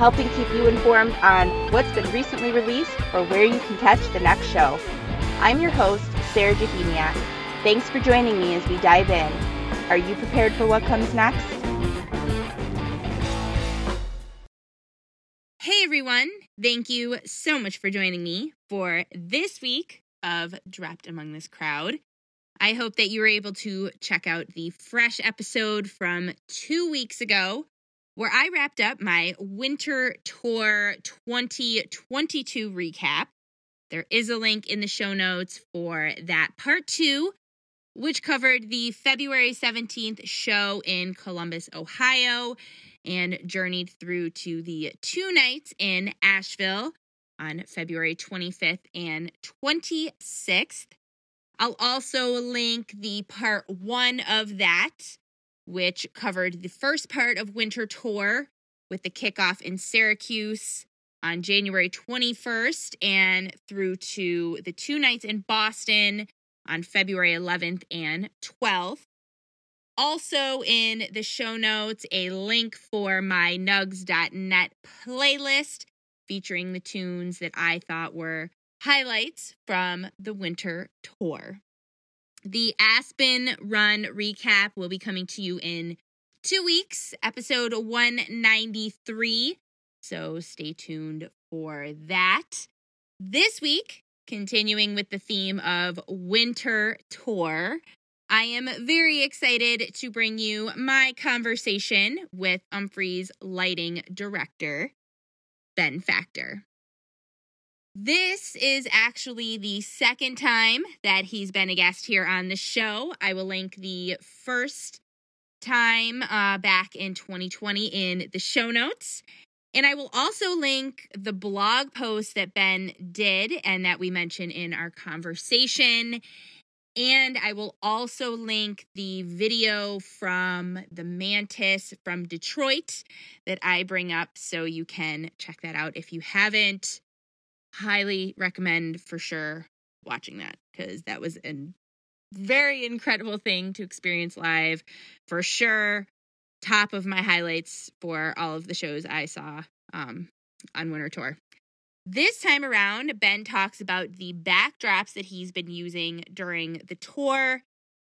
helping keep you informed on what's been recently released or where you can catch the next show. I'm your host, Sarah Jahemiak. Thanks for joining me as we dive in. Are you prepared for what comes next? Hey everyone, thank you so much for joining me for this week of Dropped Among This Crowd. I hope that you were able to check out the fresh episode from two weeks ago where I wrapped up my winter tour 2022 recap. There is a link in the show notes for that part two, which covered the February 17th show in Columbus, Ohio, and journeyed through to the two nights in Asheville on February 25th and 26th. I'll also link the part one of that which covered the first part of Winter Tour with the kickoff in Syracuse on January 21st and through to the two nights in Boston on February 11th and 12th. Also, in the show notes, a link for my nugs.net playlist featuring the tunes that I thought were highlights from the winter tour. The Aspen Run recap will be coming to you in two weeks, episode 193. So stay tuned for that. This week, continuing with the theme of winter tour, I am very excited to bring you my conversation with Umphrey's lighting director, Ben Factor. This is actually the second time that he's been a guest here on the show. I will link the first time uh, back in 2020 in the show notes. And I will also link the blog post that Ben did and that we mentioned in our conversation. And I will also link the video from the Mantis from Detroit that I bring up so you can check that out if you haven't highly recommend for sure watching that because that was a very incredible thing to experience live for sure. Top of my highlights for all of the shows I saw um, on Winter Tour. This time around, Ben talks about the backdrops that he's been using during the tour,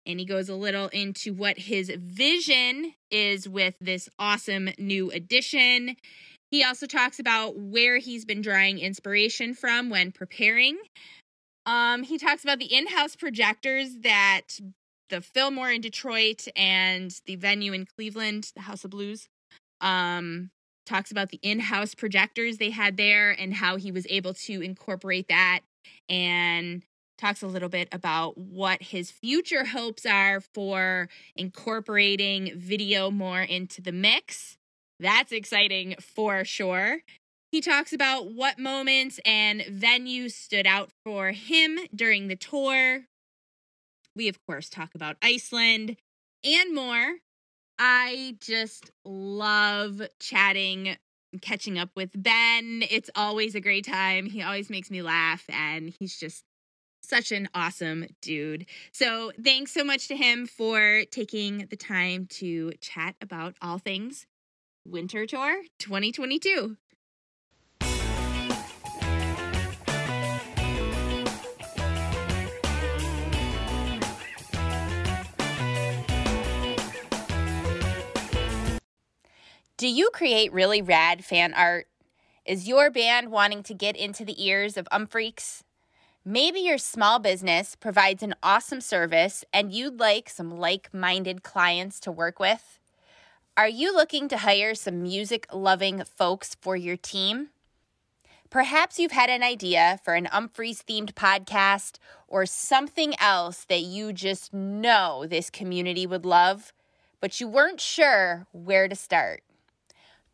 and he goes a little into what his vision is with this awesome new addition he also talks about where he's been drawing inspiration from when preparing. Um, he talks about the in house projectors that the Fillmore in Detroit and the venue in Cleveland, the House of Blues, um, talks about the in house projectors they had there and how he was able to incorporate that and talks a little bit about what his future hopes are for incorporating video more into the mix. That's exciting for sure. He talks about what moments and venues stood out for him during the tour. We, of course, talk about Iceland and more. I just love chatting catching up with Ben. It's always a great time. He always makes me laugh, and he's just such an awesome dude. So, thanks so much to him for taking the time to chat about all things Winter Tour 2022. Do you create really rad fan art? Is your band wanting to get into the ears of umphreaks? Maybe your small business provides an awesome service and you'd like some like minded clients to work with? Are you looking to hire some music loving folks for your team? Perhaps you've had an idea for an Umphreys themed podcast or something else that you just know this community would love, but you weren't sure where to start.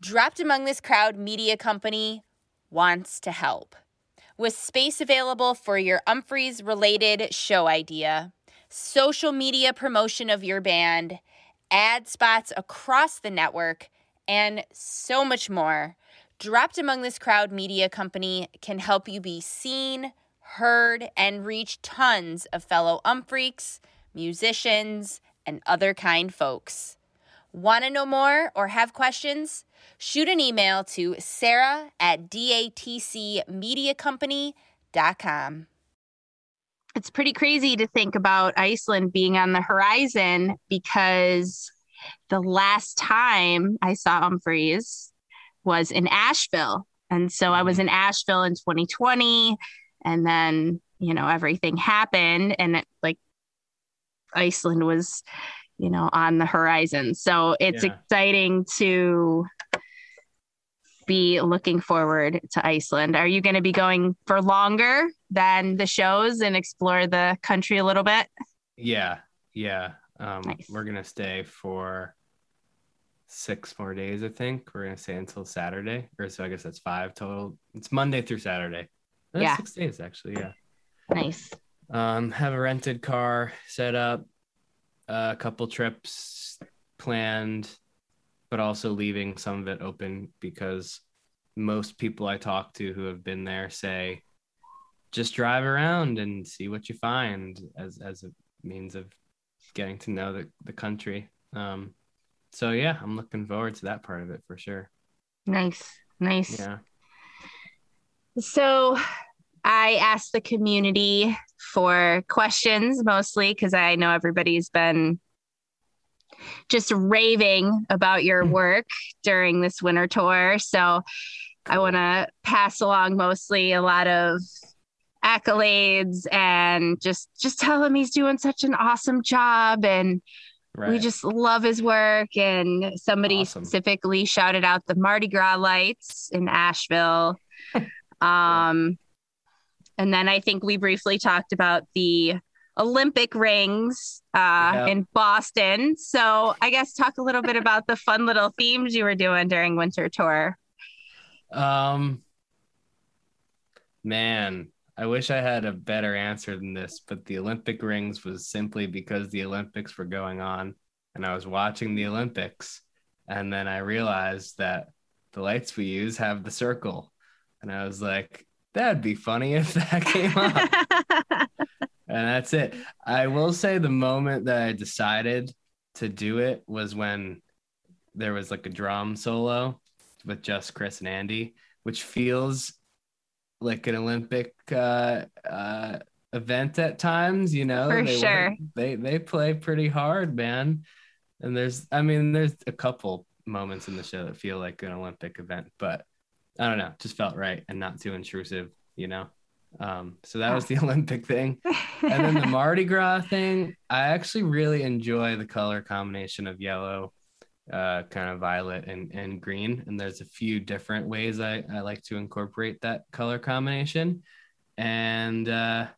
Dropped Among This Crowd Media Company wants to help. with space available for your Umphreys related show idea, social media promotion of your band, ad spots across the network, and so much more. Dropped Among This Crowd Media Company can help you be seen, heard, and reach tons of fellow Umphreaks, musicians, and other kind folks. Want to know more or have questions? Shoot an email to sarah at datcmediacompany.com. It's pretty crazy to think about Iceland being on the horizon because the last time I saw Umphreys was in Asheville. And so I was mm-hmm. in Asheville in 2020 and then, you know, everything happened and it, like Iceland was, you know, on the horizon. So it's yeah. exciting to be looking forward to Iceland. Are you going to be going for longer than the shows and explore the country a little bit? Yeah. Yeah. Um, nice. We're going to stay for six more days, I think. We're going to stay until Saturday. Or so I guess that's five total. It's Monday through Saturday. That's yeah. Six days, actually. Yeah. Nice. Um, have a rented car set up, a couple trips planned, but also leaving some of it open because most people I talk to who have been there say just drive around and see what you find as as a means of getting to know the, the country. Um, so yeah, I'm looking forward to that part of it for sure. Nice. Nice. Yeah. So I asked the community for questions mostly because I know everybody's been just raving about your hmm. work during this winter tour. So I want to pass along mostly a lot of accolades and just just tell him he's doing such an awesome job and right. we just love his work and somebody awesome. specifically shouted out the Mardi Gras lights in Asheville. um and then I think we briefly talked about the Olympic rings uh, yep. in Boston. So I guess talk a little bit about the fun little themes you were doing during winter tour. Um, man, I wish I had a better answer than this, but the Olympic rings was simply because the Olympics were going on and I was watching the Olympics. And then I realized that the lights we use have the circle. And I was like, that'd be funny if that came up. and that's it. I will say the moment that I decided to do it was when there was like a drum solo with just Kris and Andy, which feels like an Olympic uh, uh, event at times. You know, for they sure. they they play pretty hard, man. And there's, I mean, there's a couple moments in the show that feel like an Olympic event, but I don't know, just felt right and not too intrusive, you know? Um, so that was the Olympic thing. And then the Mardi Gras thing, I actually really enjoy the color combination of yellow, uh, kind of violet and, and green. And there's a few different ways I, I like to incorporate that color combination. And uh,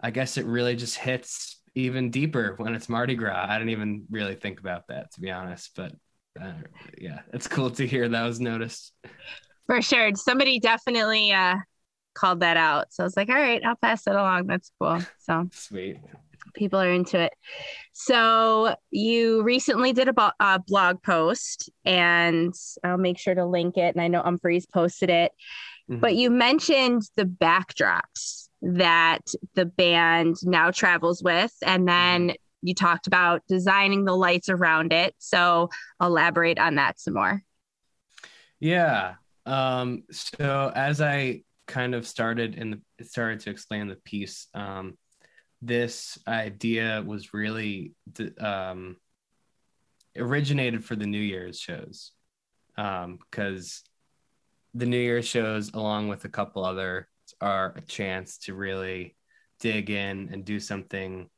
I guess it really just hits even deeper when it's Mardi Gras. I didn't even really think about that, to be honest. But uh, yeah, it's cool to hear that was noticed. For sure. Somebody definitely uh, called that out. So I was like, all right, I'll pass it along. That's cool. So sweet. People are into it. So you recently did a, bo- a blog post, and I'll make sure to link it. And I know Umphreys posted it, mm-hmm. but you mentioned the backdrops that the band now travels with, and then mm-hmm. you talked about designing the lights around it. So elaborate on that some more. Yeah. Um, so as I kind of started in the started to explain the piece, um, this idea was really um, originated for the New Year's shows because um, the New Year's shows, along with a couple other, are a chance to really dig in and do something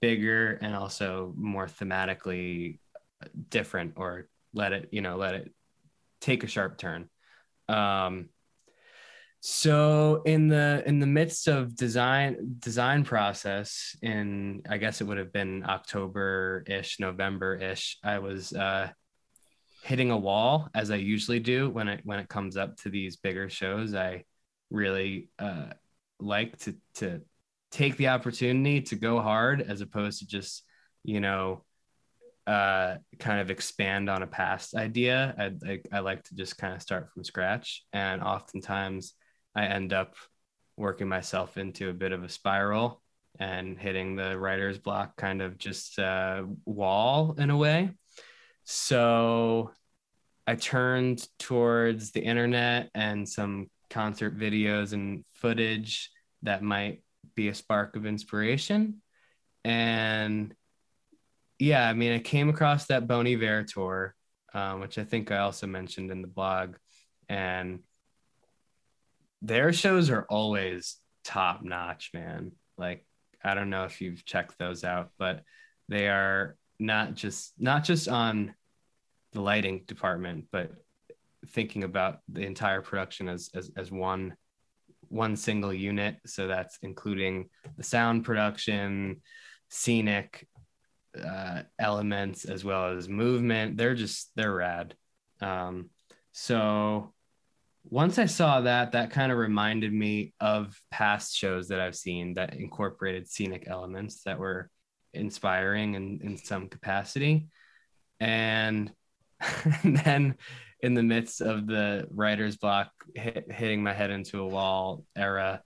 bigger and also more thematically different or let it you know let it take a sharp turn. Um, so in the in the midst of design design process in I guess it would have been October ish, November ish, I was uh, hitting a wall as I usually do when it when it comes up to these bigger shows. I really uh, like to to take the opportunity to go hard as opposed to just you know uh, kind of expand on a past idea. I, I, I like to just kind of start from scratch, and oftentimes I end up working myself into a bit of a spiral and hitting the writer's block kind of just uh, wall in a way. So I turned towards the internet and some concert videos and footage that might be a spark of inspiration. And yeah, I mean, I came across that Bon Iver tour, um, which I think I also mentioned in the blog. And their shows are always top notch, man. Like, I don't know if you've checked those out, but they are not just not just on the lighting department, but thinking about the entire production as as, as one one single unit. So that's including the sound production, scenic uh, elements, as well as movement. They're just they're rad. Um, so once I saw that, that kind of reminded me of past shows that I've seen that incorporated scenic elements that were inspiring in, in some capacity. And, and then in the midst of the writer's block hit, hitting my head into a wall era,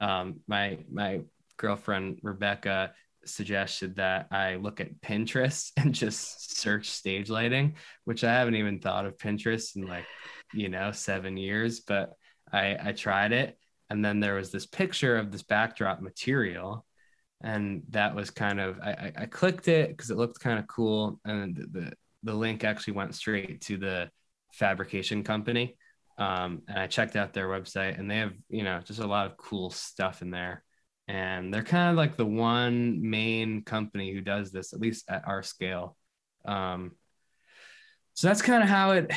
um, my my girlfriend Rebecca suggested that I look at Pinterest and just search stage lighting, which I haven't even thought of Pinterest and like, you know, seven years, but I, I tried it. And then there was this picture of this backdrop material. And that was kind of, I, I clicked it because it looked kind of cool. And the, the, link actually went straight to the fabrication company. Um, and I checked out their website and they have, you know, just a lot of cool stuff in there and they're kind of like the one main company who does this at least at our scale um, so that's kind of how it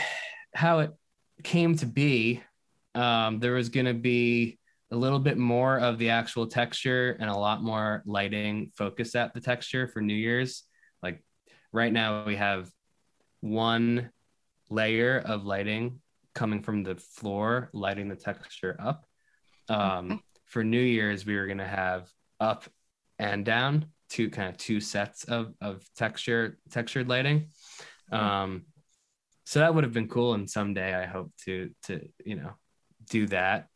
how it came to be um, there was going to be a little bit more of the actual texture and a lot more lighting focus at the texture for new year's. Like right now we have one layer of lighting coming from the floor lighting the texture up. Um, okay. for New Year's, we were going to have up and down, two kind of two sets of, of texture, textured lighting. Um, so that would have been cool. And someday I hope to, to, you know, do that.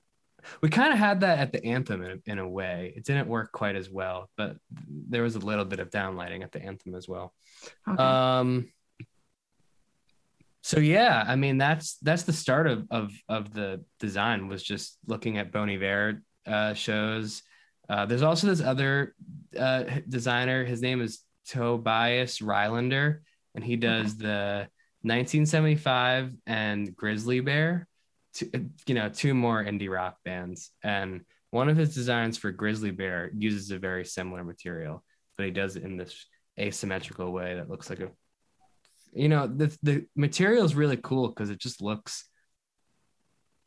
We kind of had that at the anthem in, in a way. It didn't work quite as well, but there was a little bit of downlighting at the anthem as well. Okay. Um, so yeah, I mean that's that's the start of of of the design was just looking at Bon Iver uh, shows. Uh, there's also this other uh, designer. His name is Tobias Rylander, and he does okay. the 1975 and Grizzly Bear. Two, you know, two more indie rock bands, and one of his designs for Grizzly Bear uses a very similar material, but he does it in this asymmetrical way that looks like a you know the the material is really cool because it just looks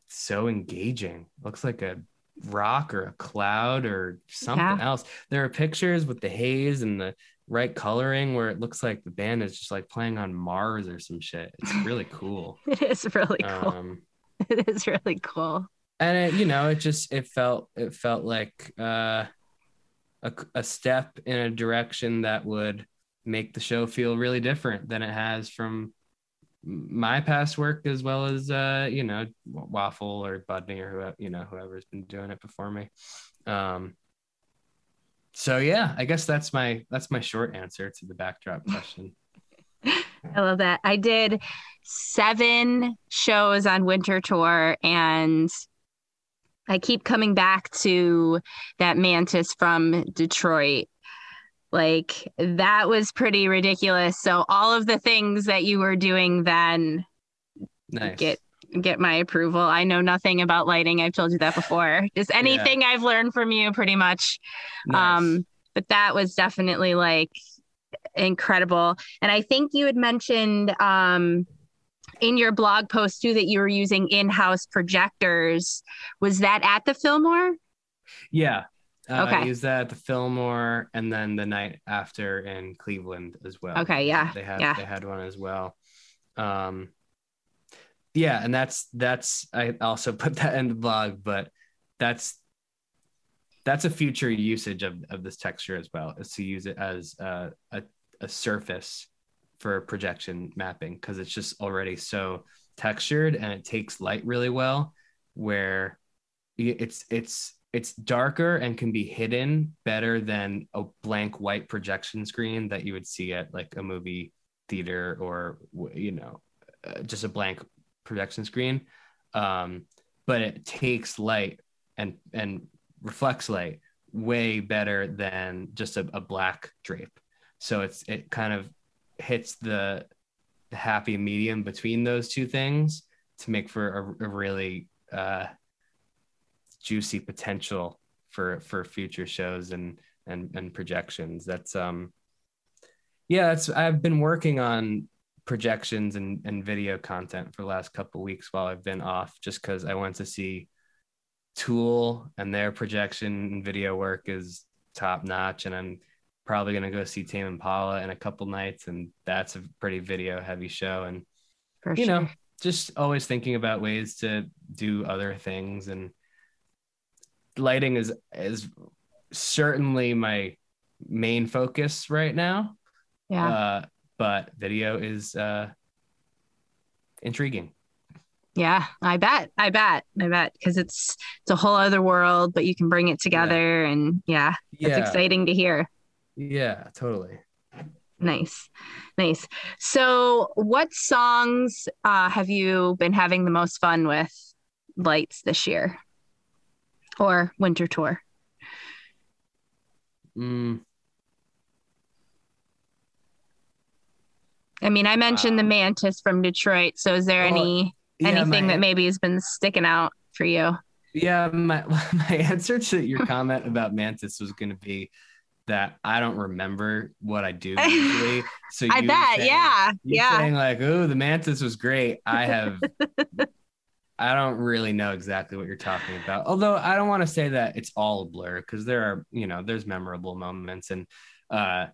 so engaging looks like a rock or a cloud or something yeah. else. There are pictures with the haze and the right coloring where it looks like the band is just like playing on Mars or some shit. It's really cool. it is really cool. Um, it is really cool. And it, you know, it just it felt it felt like uh, a a step in a direction that would make the show feel really different than it has from my past work as well as uh you know Waful or budney or whoever you know whoever's been doing it before me um so yeah i guess that's my that's my short answer to the backdrop question i love that i did seven shows on winter tour and i keep coming back to that mantis from detroit like that was pretty ridiculous. So all of the things that you were doing then nice. get get my approval. I know nothing about lighting. I've told you that before. Just anything yeah. I've learned from you pretty much. Nice. Um but that was definitely like incredible. And I think you had mentioned um in your blog post too that you were using in-house projectors. Was that at the Fillmore? Yeah, uh, okay. I used that at the Fillmore and then the night after in Cleveland as well. Okay, yeah. They had yeah. they had one as well. Um yeah, and that's that's I also put that in the blog, but that's that's a future usage of, of this texture as well is to use it as a, a, a surface for projection mapping because it's just already so textured and it takes light really well where it's it's it's darker and can be hidden better than a blank white projection screen that you would see at like a movie theater or you know uh, just a blank projection screen um, but it takes light and and reflects light way better than just a, a black drape so it's it kind of hits the, the happy medium between those two things to make for a, a really uh, juicy potential for for future shows and and and projections. That's um yeah, that's I've been working on projections and, and video content for the last couple weeks while I've been off just because I went to see Tool and their projection and video work is top notch and I'm probably gonna go see Tame Impala in a couple nights and that's a pretty video heavy show and for you sure. know just always thinking about ways to do other things and lighting is is certainly my main focus right now. Yeah. Uh, but video is uh, intriguing. Yeah, I bet. I bet. I bet because it's it's a whole other world, but you can bring it together, yeah. and yeah, it's yeah. exciting to hear. Yeah, totally. Nice, nice. So, what songs uh, have you been having the most fun with lights this year? or winter tour? Mm. I mean, I mentioned wow. the mantis from Detroit. So is there well, any yeah, anything my, that maybe has been sticking out for you? Yeah, my my answer to your comment about mantis was going to be that I don't remember what I do usually. So I bet, saying, yeah, yeah. Saying like, "Oh, the mantis was great." I have I don't really know exactly what you're talking about. Although I don't want to say that it's all a blur because there are, you know, there's memorable moments and uh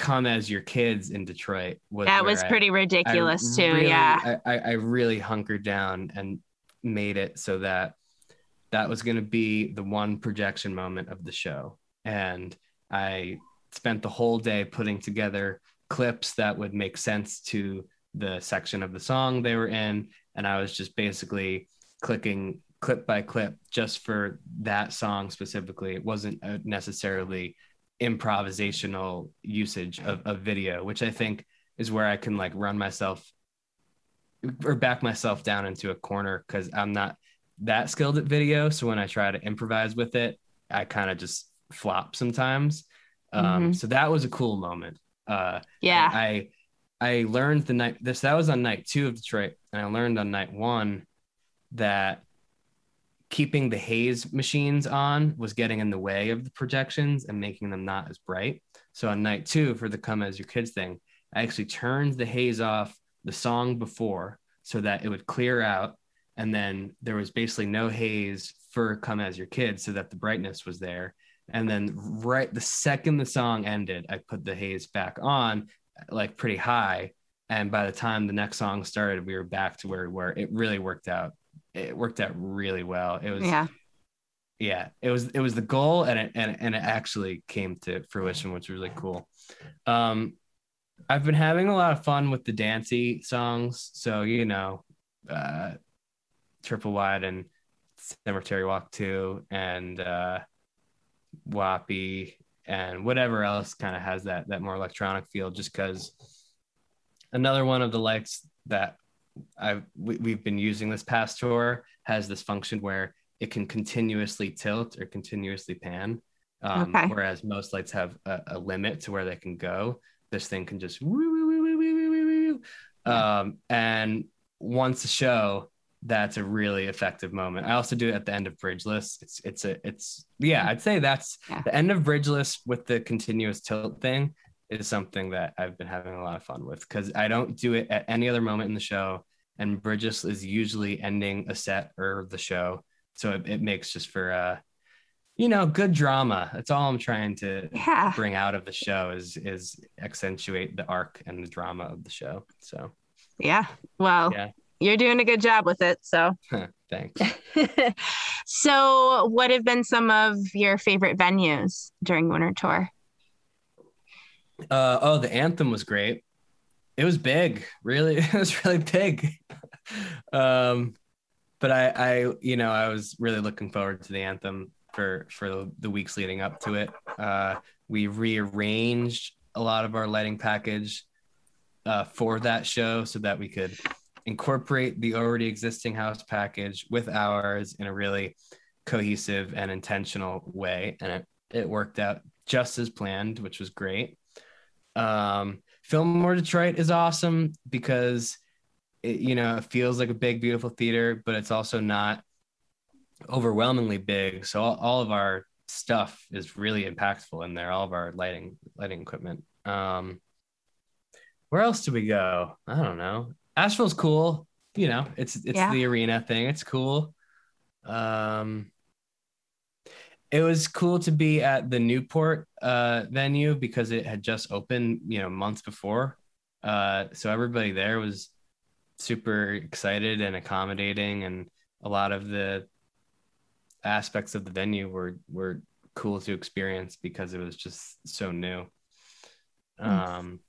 come as your kids in Detroit was that was pretty I, ridiculous I too. Really, yeah. I, I really hunkered down and made it so that that was going to be the one projection moment of the show. And I spent the whole day putting together clips that would make sense to the section of the song they were in and I was just basically clicking clip by clip just for that song specifically. It wasn't uh, necessarily improvisational usage of, of video, which I think is where I can like run myself or back myself down into a corner because I'm not that skilled at video. So when I try to improvise with it, I kind of just flop sometimes. Um, mm-hmm. So that was a cool moment. Uh, yeah. I, I learned the night this that was on night two of Detroit, and I learned on night one that keeping the haze machines on was getting in the way of the projections and making them not as bright. So on night two for the come as your kids thing, I actually turned the haze off the song before so that it would clear out. And then there was basically no haze for come as your kids so that the brightness was there. And then right the second the song ended, I put the haze back on like pretty high. And by the time the next song started, we were back to where we were. It really worked out. It worked out really well. It was yeah. Yeah, it was it was the goal and it and, and it actually came to fruition, which was really cool. Um I've been having a lot of fun with the dancey songs. So, you know, uh Triple Wide and Cemetery Walk 2 and uh Wappy and whatever else kind of has that that more electronic feel just because another one of the likes that I've we, we've been using this past tour has this function where it can continuously tilt or continuously pan um, okay. whereas most lights have a, a, limit to where they can go this thing can just um, and once a show that's a really effective moment. I also do it at the end of Bridgeless. It's it's a it's yeah, I'd say that's yeah. the end of Bridgeless with the continuous tilt thing is something that I've been having a lot of fun with because I don't do it at any other moment in the show. And Bridges is usually ending a set or the show. So it, it makes just for uh you know, good drama. That's all I'm trying to yeah. bring out of the show is is accentuate the arc and the drama of the show. So yeah. Well, yeah you're doing a good job with it. So thanks. So, what have been some of your favorite venues during Winter Tour? Uh, oh, the anthem was great. It was big, really. It was really big. um, but I, I, you know, I was really looking forward to the anthem for for the weeks leading up to it. Uh, we rearranged a lot of our lighting package uh, for that show so that we could incorporate the already existing house package with ours in a really cohesive and intentional way, and it it worked out just as planned, which was great. Um, Fillmore Detroit is awesome because it, you know it feels like a big, beautiful theater, but it's also not overwhelmingly big. So all, all of our stuff is really impactful in there. All of our lighting lighting equipment. Um, where else do we go? I don't know. Asheville's cool. You know, it's it's yeah. the arena thing. It's cool. Um, it was cool to be at the Newport uh, venue because it had just opened, you know, months before. Uh, so everybody there was super excited and accommodating, and a lot of the aspects of the venue were were cool to experience because it was just so new. Um,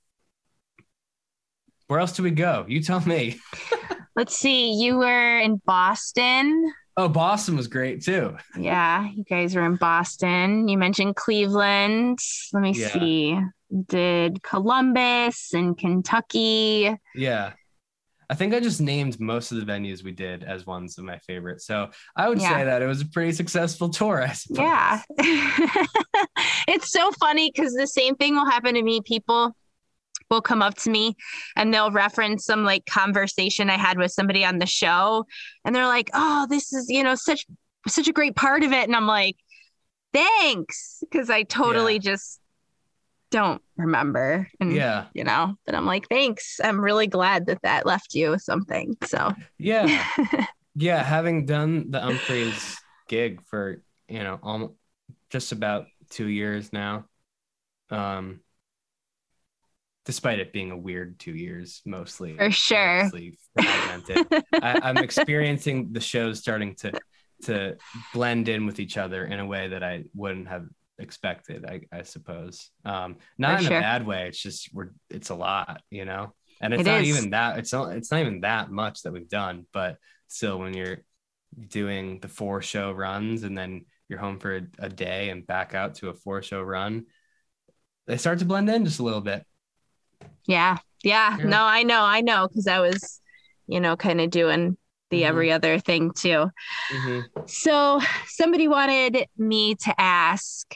where else do we go? You tell me. Let's see. You were in Boston. Oh, Boston was great too. Yeah, you guys were in Boston. You mentioned Cleveland. Let me yeah. see. Did Columbus and Kentucky. Yeah. I think I just named most of the venues we did as ones of my favorites. So I would yeah. say that it was a pretty successful tour, I suppose. Yeah. it's so funny because the same thing will happen to me. People will come up to me and they'll reference some like conversation I had with somebody on the show. And they're like, oh, this is, you know, such such a great part of it. And I'm like, thanks. Cause I totally yeah. just don't remember. And, yeah. You know, but I'm like, thanks. I'm really glad that that left you with something. So, yeah. yeah. Having done the Umphrey's gig for, you know, almost just about two years now. Um, despite it being a weird two years mostly for sure. mostly fragmented. I, am experiencing the shows starting to to blend in with each other in a way that i wouldn't have expected i, I suppose. Um not For in sure. a bad way it's just we're it's a lot you know? And it's it not is. even that it's not it's not even that much that we've done but still when you're doing the four show runs and then you're home for a, a day and back out to a four show run they start to blend in just a little bit yeah yeah, yeah. no i know i know because i was you know kind of doing the mm-hmm. every other thing too. Mm-hmm. So somebody wanted me to ask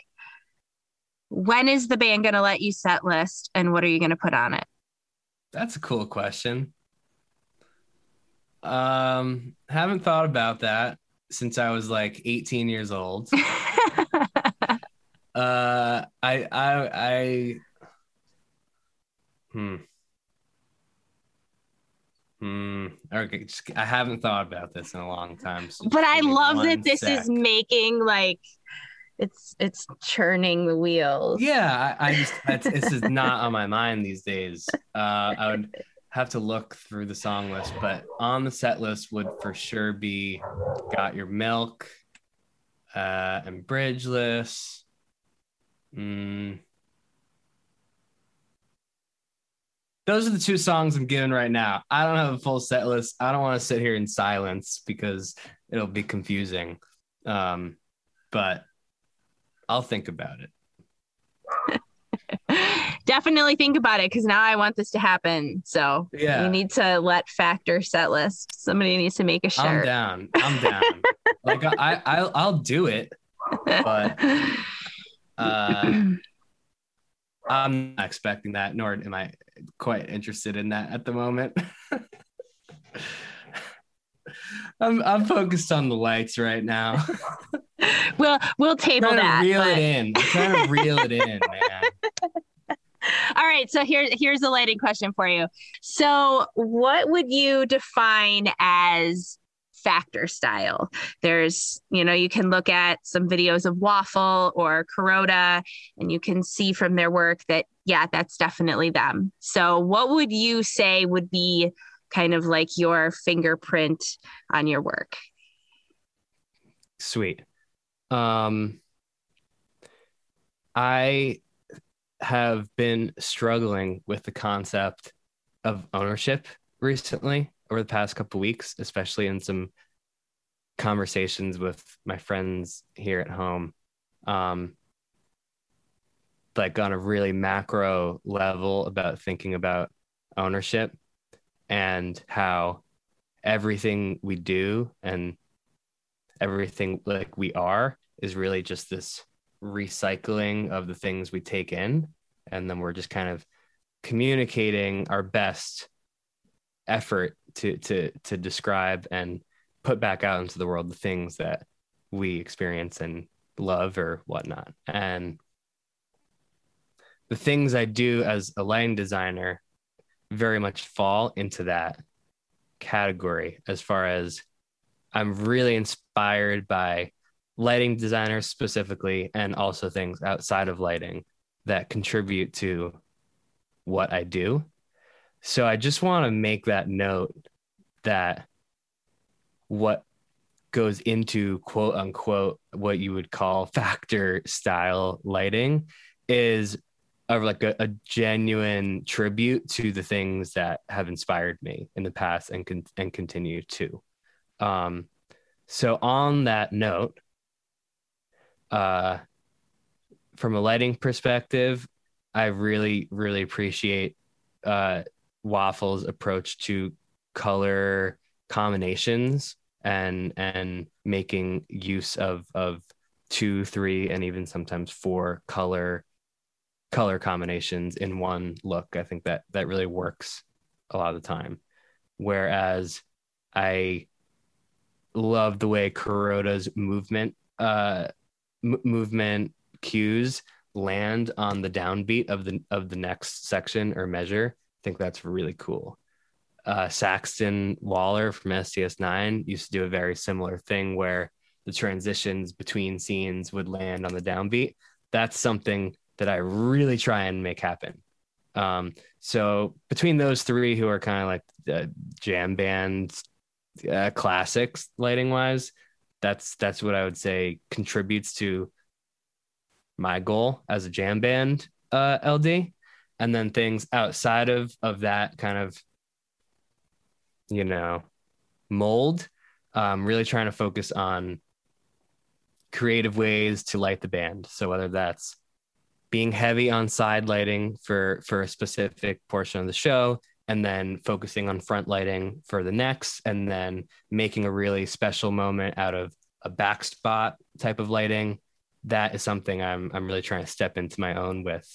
when is the band going to let you set list and what are you going to put on it? That's a cool question. Um, haven't thought about that since I was like 18 years old. uh, I, I, I, hmm. Hmm. Okay. I haven't thought about this in a long time. So but I love that this sec. is making like it's it's churning the wheels. Yeah, I, I just this is not on my mind these days. Uh, I would have to look through the song list, but on the set list would for sure be "Got Your Milk" uh, and "Bridgeless." Mm. Those are the two songs I'm giving right now. I don't have a full set list. I don't want to sit here in silence because it'll be confusing. Um, but I'll think about it. Definitely think about it because now I want this to happen. So yeah, you need to let factor set list. Somebody needs to make a shirt. I'm down. I'm down. like I, I, I'll do it, but uh, I'm not expecting that, nor am I quite interested in that at the moment. I'm I'm focused on the lights right now. we'll we'll table I'm that. Reel but... it in. I'm trying to reel it in, man. All right, so here here's a lighting question for you. So, what would you define as factor style? There's, you know, you can look at some videos of Waful or Kuroda, and you can see from their work that yeah, that's definitely them. So, what would you say would be kind of like your fingerprint on your work? sweet. Um, I have been struggling with the concept of ownership recently over the past couple weeks, especially in some conversations with my friends here at home. Um, like on a really macro level about thinking about ownership and how everything we do and everything like we are is really just this recycling of the things we take in and then we're just kind of communicating our best effort to to to describe and put back out into the world the things that we experience and love or whatnot and the things i do as a lighting designer very much fall into that category as far as i'm really inspired by lighting designers specifically and also things outside of lighting that contribute to what I do. So I just want to make that note that what goes into quote unquote what you would call factor style lighting is of like a, a, genuine tribute to the things that have inspired me in the past and con- and continue to. Um, so on that note, uh, from a lighting perspective, I really, really appreciate uh, Waful's approach to color combinations and and making use of of two, three, and even sometimes four color color combinations in one look. I think that that really works a lot of the time. Whereas I love the way Kuroda's movement uh, m- movement cues land on the downbeat of the of the next section or measure. Think that's really cool. Uh, Saxton Waller from STS9 used to do a very similar thing where the transitions between scenes would land on the downbeat. That's something that I really try and make happen. Um, so between those three, who are kind of like the jam band uh, classics lighting wise, that's that's what I would say contributes to my goal as a jam band uh, LD, and then things outside of of that kind of you know mold. Um, really trying to focus on creative ways to light the band. So whether that's being heavy on side lighting for for a specific portion of the show and then focusing on front lighting for the next and then making a really special moment out of a back spot type of lighting that is something i'm i'm really trying to step into my own with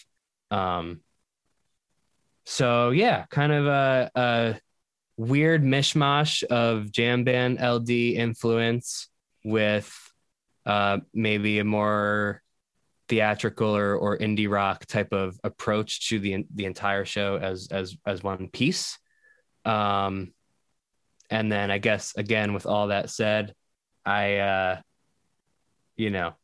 um so yeah kind of a, a weird mishmash of jam band ld influence with uh maybe a more theatrical or, or indie rock type of approach to the the entire show as as as one piece. Um, and then I guess again with all that said, I uh, you know,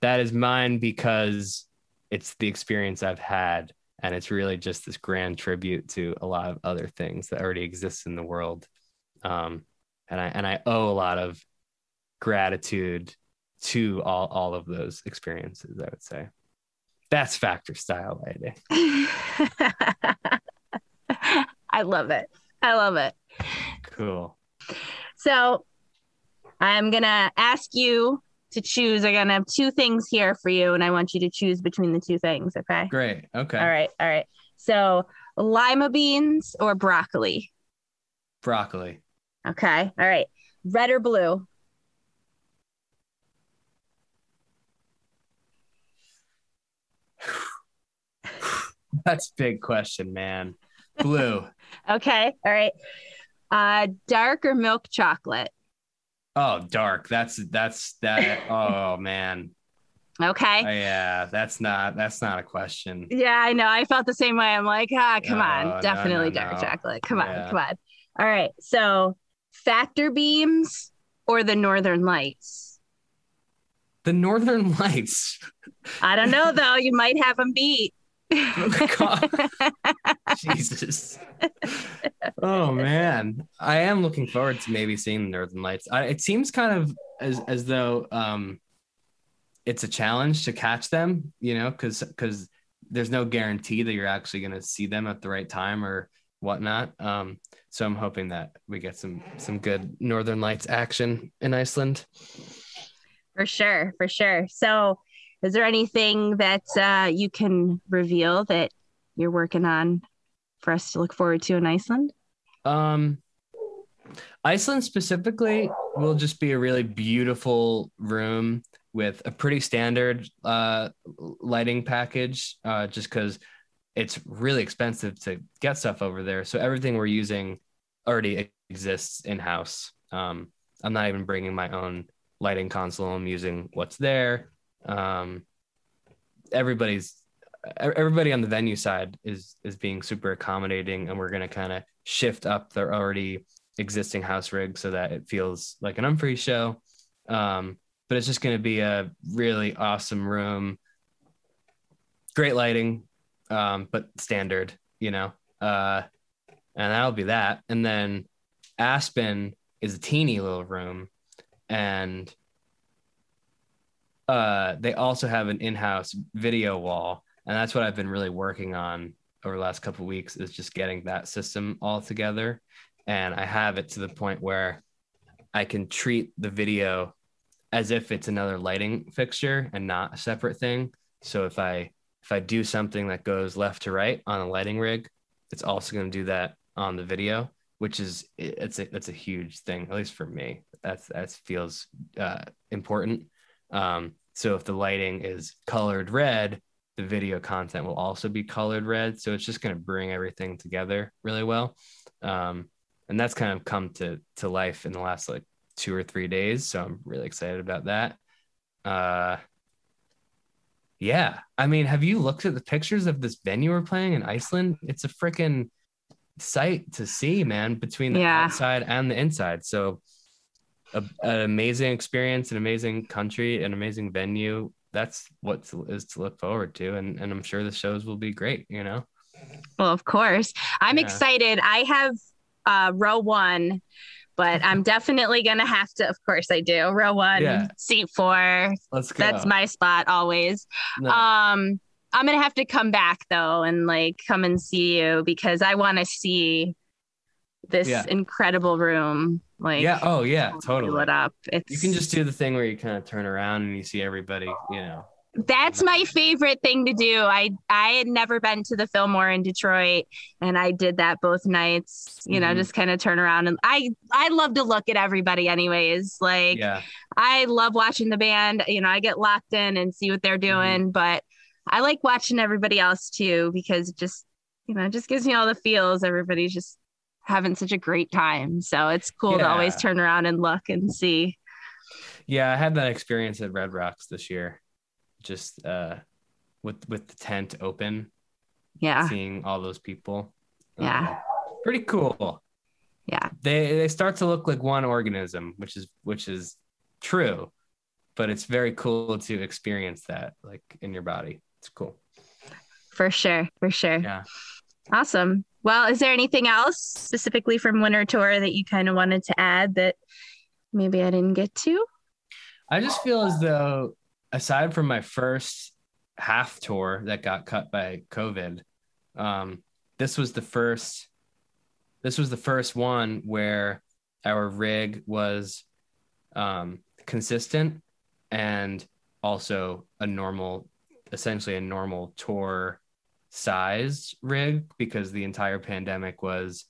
that is mine because it's the experience I've had and it's really just this grand tribute to a lot of other things that already exist in the world. Um, and I and I owe a lot of gratitude to all all of those experiences. I would say that's factor style lighting. I love it. I love it. Cool. So I'm gonna ask you to choose. I'm gonna have two things here for you, and I want you to choose between the two things. Okay. Great. Okay. All right. All right. So lima beans or broccoli? Broccoli. Okay. All right. Red or blue? That's big question, man. Blue. okay. All right. Uh dark or milk chocolate? Oh, dark. That's that's that. oh man. Okay. Oh, yeah, that's not that's not a question. Yeah, I know. I felt the same way. I'm like, ah, come No, on, definitely no, dark no. chocolate. Come on, come on. All right. So, factor beams or the Northern Lights? The Northern Lights. I don't know though. You might have them beat. Oh, God. Jesus. Oh man, I am looking forward to maybe seeing the Northern Lights. I, it seems kind of as as though um, it's a challenge to catch them, you know, because because there's no guarantee that you're actually going to see them at the right time or whatnot. Um, so I'm hoping that we get some some good Northern Lights action in Iceland. For sure, for sure. So, is there anything that uh, you can reveal that you're working on for us to look forward to in Iceland? Um, Iceland specifically will just be a really beautiful room with a pretty standard uh, lighting package, uh, just because it's really expensive to get stuff over there. So everything we're using already exists in house. Um, I'm not even bringing my own lighting console. I'm using what's there. Um, everybody's everybody on the venue side is is being super accommodating, and we're gonna kind of shift up their already existing house rig so that it feels like an Umphrey show. Um, but it's just gonna be a really awesome room, great lighting, um, but standard, you know. Uh, and that'll be that. And then Aspen is a teeny little room, and uh, they also have an in-house video wall, and that's what I've been really working on over the last couple weeks is just getting that system all together. And I have it to the point where I can treat the video as if it's another lighting fixture and not a separate thing. So if I if I do something that goes left to right on a lighting rig, it's also going to do that on the video, which is it's a it's a huge thing, at least for me. That's that feels uh, important. Um, so if the lighting is colored red, the video content will also be colored red. So it's just going to bring everything together really well. Um, and that's kind of come to to life in the last like two or three days. So I'm really excited about that. Uh, yeah, I mean, have you looked at the pictures of this venue we're playing in Iceland? It's a freaking sight to see, man, between the yeah. outside and the inside. So, a, an amazing experience, an amazing country, an amazing venue. That's what to, is to look forward to, and and I'm sure the shows will be great. You know. Well, of course, I'm yeah. excited. I have uh, row one but I'm definitely gonna have to. Of course, I do. Row one, yeah. seat four. Let's go. That's my spot always. No. Um, I'm gonna have to come back though and like come and see you because I want to see this yeah. incredible room. Like, yeah, oh yeah, totally. Lit up. It's you can just do the thing where you kind of turn around and you see everybody. You know. That's my favorite thing to do. I I had never been to the Fillmore in Detroit, and I did that both nights. You know, mm-hmm. just kind of turn around and I I love to look at everybody, anyways. Like, yeah. I love watching the band. You know, I get locked in and see what they're mm-hmm. doing, mm-hmm. but I like watching everybody else too because just you know it just gives me all the feels. Everybody's just having such a great time, so it's cool yeah. to always turn around and look and see. Yeah, I had that experience at Red Rocks this year just uh with with the tent open yeah. seeing all those people. Yeah. um, pretty cool. Yeah. They they start to look like one organism which is which is true but it's very cool to experience that like in your body. It's cool. For sure for sure. Yeah. Awesome well is there anything else specifically from winter tour that you kind of wanted to add that maybe i didn't get to i just feel as though aside from my first half tour that got cut by COVID, um, this was the first. This was the first one where our rig was um, consistent and also a normal, essentially a normal tour size rig because the entire pandemic was,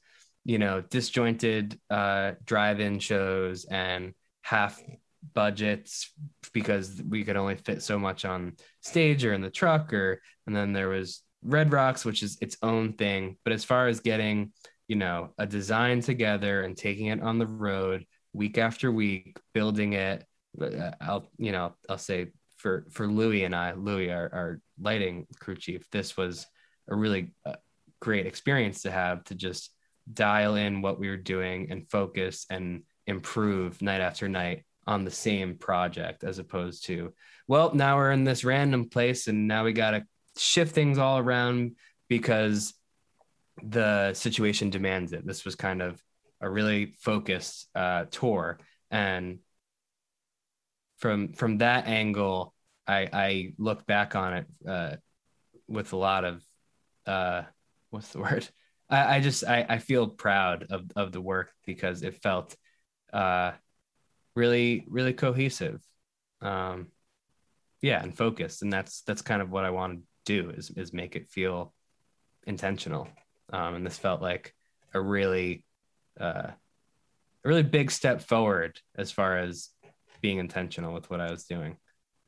you know, disjointed uh, drive-in shows and half budgets because we could only fit so much on stage or in the truck or and then there was red rocks which is its own thing. But as far as getting you know a design together and taking it on the road week after week building it uh, i'll you know i'll say for for louis and i louis our, our lighting crew chief this was a really uh, great experience to have to just dial in what we were doing and focus and improve night after night on the same project as opposed to well now we're in this random place and now we got to shift things all around because the situation demands it. This was kind of a really focused uh, tour. And from from that angle, I I look back on it uh, with a lot of uh, what's the word? I, I just I, I feel proud of of the work because it felt uh, really really cohesive, um, yeah, and focused, and that's that's kind of what I want to do is is make it feel intentional, um, and this felt like a really uh, a really big step forward as far as being intentional with what I was doing.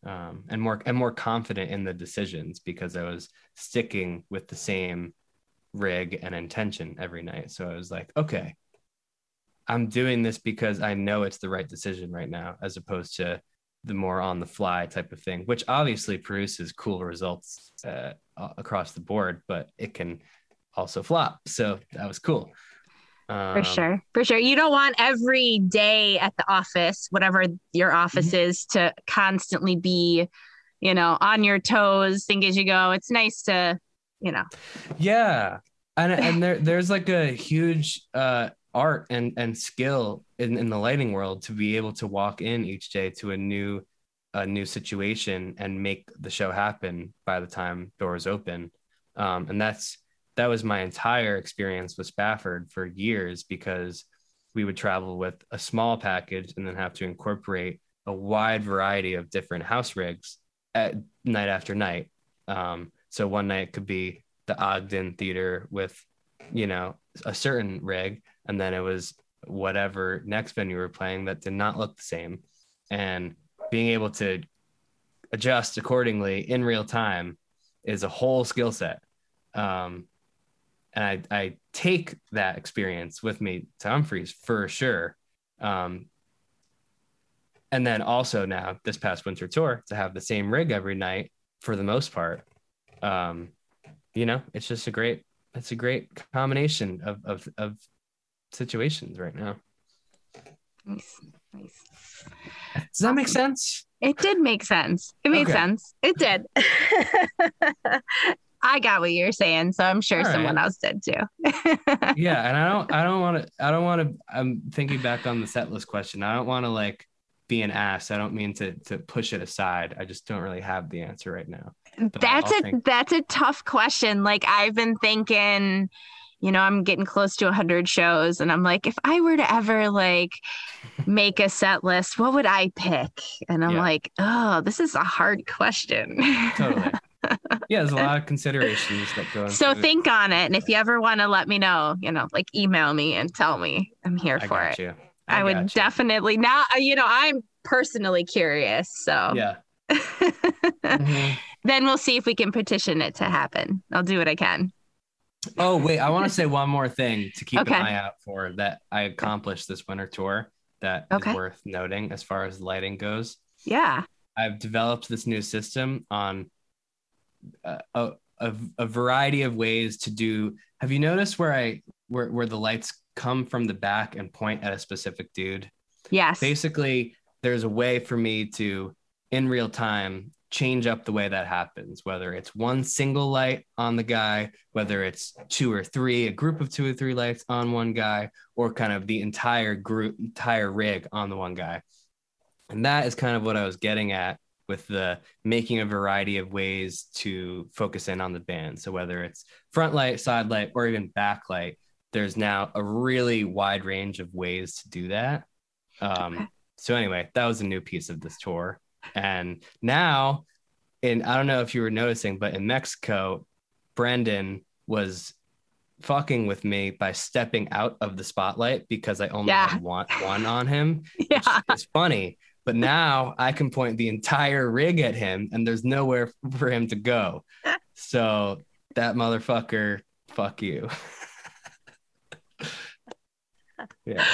Um, and more and more confident in the decisions because I was sticking with the same rig and intention every night. So I was like, okay, I'm doing this because I know it's the right decision right now, as opposed to the more on the fly type of thing, which obviously produces cool results uh, across the board, but it can also flop. So that was cool. Um, for sure. For sure. You don't want every day at the office, whatever your office mm-hmm. is, to constantly be, you know, on your toes, think as you go. It's nice to, you know. Yeah. And and there there's like a huge uh art and and skill in, in the lighting world to be able to walk in each day to a new a new situation and make the show happen by the time doors open. Um, and that's that was my entire experience with Spafford for years because we would travel with a small package and then have to incorporate a wide variety of different house rigs at night after night. Um, so one night could be the Ogden Theater with, you know, a certain rig, and then it was whatever next venue we were playing that did not look the same, and being able to adjust accordingly in real time is a whole skill set. Um, and I, I take that experience with me to Umphrey's for sure. Um, and then also now this past winter tour to have the same rig every night for the most part. Um, you know, it's just a great, it's a great combination of, of, of situations right now. Nice. Nice. Does that make sense? It did make sense. It made okay. sense. It did. I got what you're saying, so I'm sure someone else did too. yeah, and I don't I don't want to I don't want to I'm thinking back on the set list question. I don't want to like be an ass. I don't mean to to push it aside. I just don't really have the answer right now. But that's I'll a think... that's a tough question. Like I've been thinking you know, I'm getting close to 100 shows and I'm like if I were to ever like make a set list, what would I pick? And I'm yeah. like, "Oh, this is a hard question." Totally yeah, there's a lot of considerations that go So think on it. And if you ever want to let me know, you know, like email me and tell me. I'm here I for it. You. I, I would you. definitely now, you know, I'm personally curious. So yeah. mm-hmm. Then we'll see if we can petition it to happen. I'll do what I can. Oh, wait. I want to say one more thing to keep okay. an eye out for that I accomplished this winter tour that okay. is worth noting as far as lighting goes. Yeah. I've developed this new system on a, a, a variety of ways to do. Have you noticed where I where where the lights come from the back and point at a specific dude? Yes. Basically, there's a way for me to in real time change up the way that happens whether it's one single light on the guy whether it's two or three a group of two or three lights on one guy or kind of the entire group entire rig on the one guy and that is kind of what i was getting at with the making a variety of ways to focus in on the band. So whether it's front light, side light, or even backlight, there's now a really wide range of ways to do that. Um, okay. So anyway, that was a new piece of this tour, and now, in I don't know if you were noticing, but in Mexico, Brendan was fucking with me by stepping out of the spotlight because I only yeah. had one, one on him. yeah. It's funny but now I can point the entire rig at him and there's nowhere for him to go. So that motherfucker, fuck you. yeah.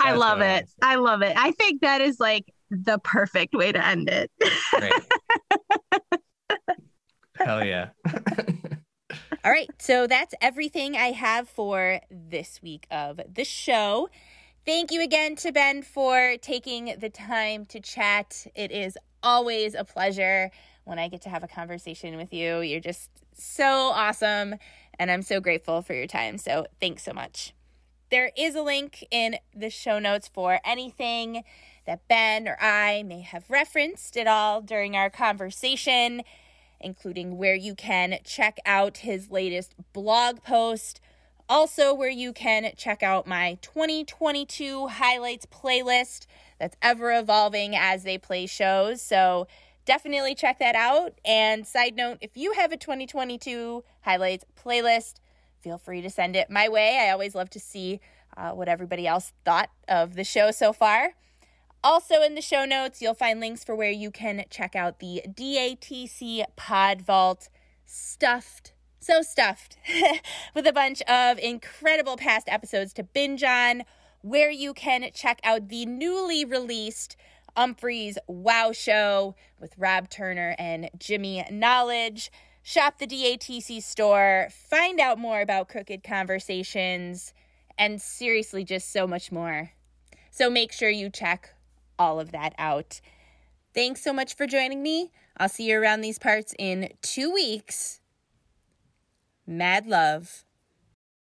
I love it. I, I love it. I think that is like the perfect way to end it. Hell yeah. All right. So that's everything I have for this week of the show. Thank you again to Ben for taking the time to chat. It is always a pleasure when I get to have a conversation with you. You're just so awesome, and I'm so grateful for your time. So, thanks so much. There is a link in the show notes for anything that Ben or I may have referenced at all during our conversation, including where you can check out his latest blog post, also where you can check out my 2022 highlights playlist that's ever evolving as they play shows. So definitely check that out. And side note, if you have a 2022 highlights playlist, feel free to send it my way. I always love to see uh, what everybody else thought of the show so far. Also, in the show notes, you'll find links for where you can check out the DATC Pod Vault stuffed, so stuffed, with a bunch of incredible past episodes to binge on, where you can check out the newly released Umphrey's Wow Show with Rob Turner and Jimmy Knowledge. Shop the DATC store, find out more about Crooked Conversations, and seriously, just so much more. So make sure you check all of that out. Thanks so much for joining me. I'll see you around these parts in two weeks. Mad love.